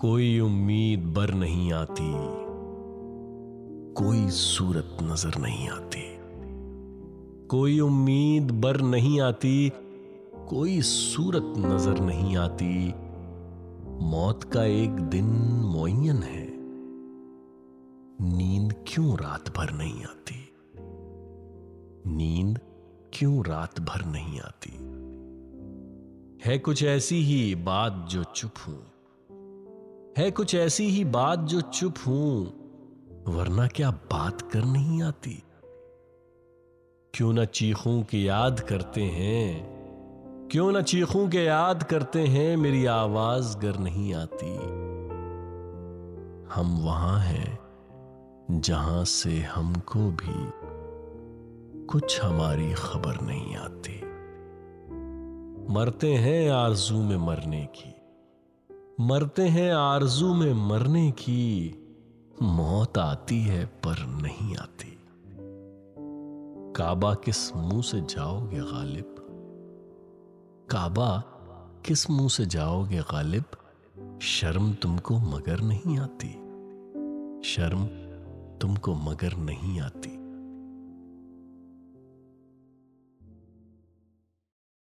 कोई उम्मीद बर नहीं आती, कोई सूरत नज़र नहीं आती। कोई उम्मीद बर नहीं आती, कोई सूरत नज़र नहीं आती। मौत का एक दिन मुयन है, नींद क्यों रात भर नहीं आती? नींद क्यों रात भर नहीं आती? है कुछ ऐसी ही बात जो चुप हूँ। है कुछ ऐसी ही बात जो चुप हूँ, वरना क्या बात कर नहीं आती? क्यों ना चीखों कि याद करते हैं? क्यों ना चीखों के याद करते हैं? मेरी आवाज़ गर नहीं आती। हम वहाँ हैं, जहाँ से हमको भी कुछ हमारी खबर नहीं आती। मरते हैं आरज़ू में मरने की। मरते हैं आरज़ू में मरने की। मौत आती है पर नहीं आती। काबा किस मुँह से जाओगे गालिब? काबा किस मुँह से जाओगे गालिब? शर्म तुमको मगर नहीं आती। शर्म तुमको मगर नहीं आती।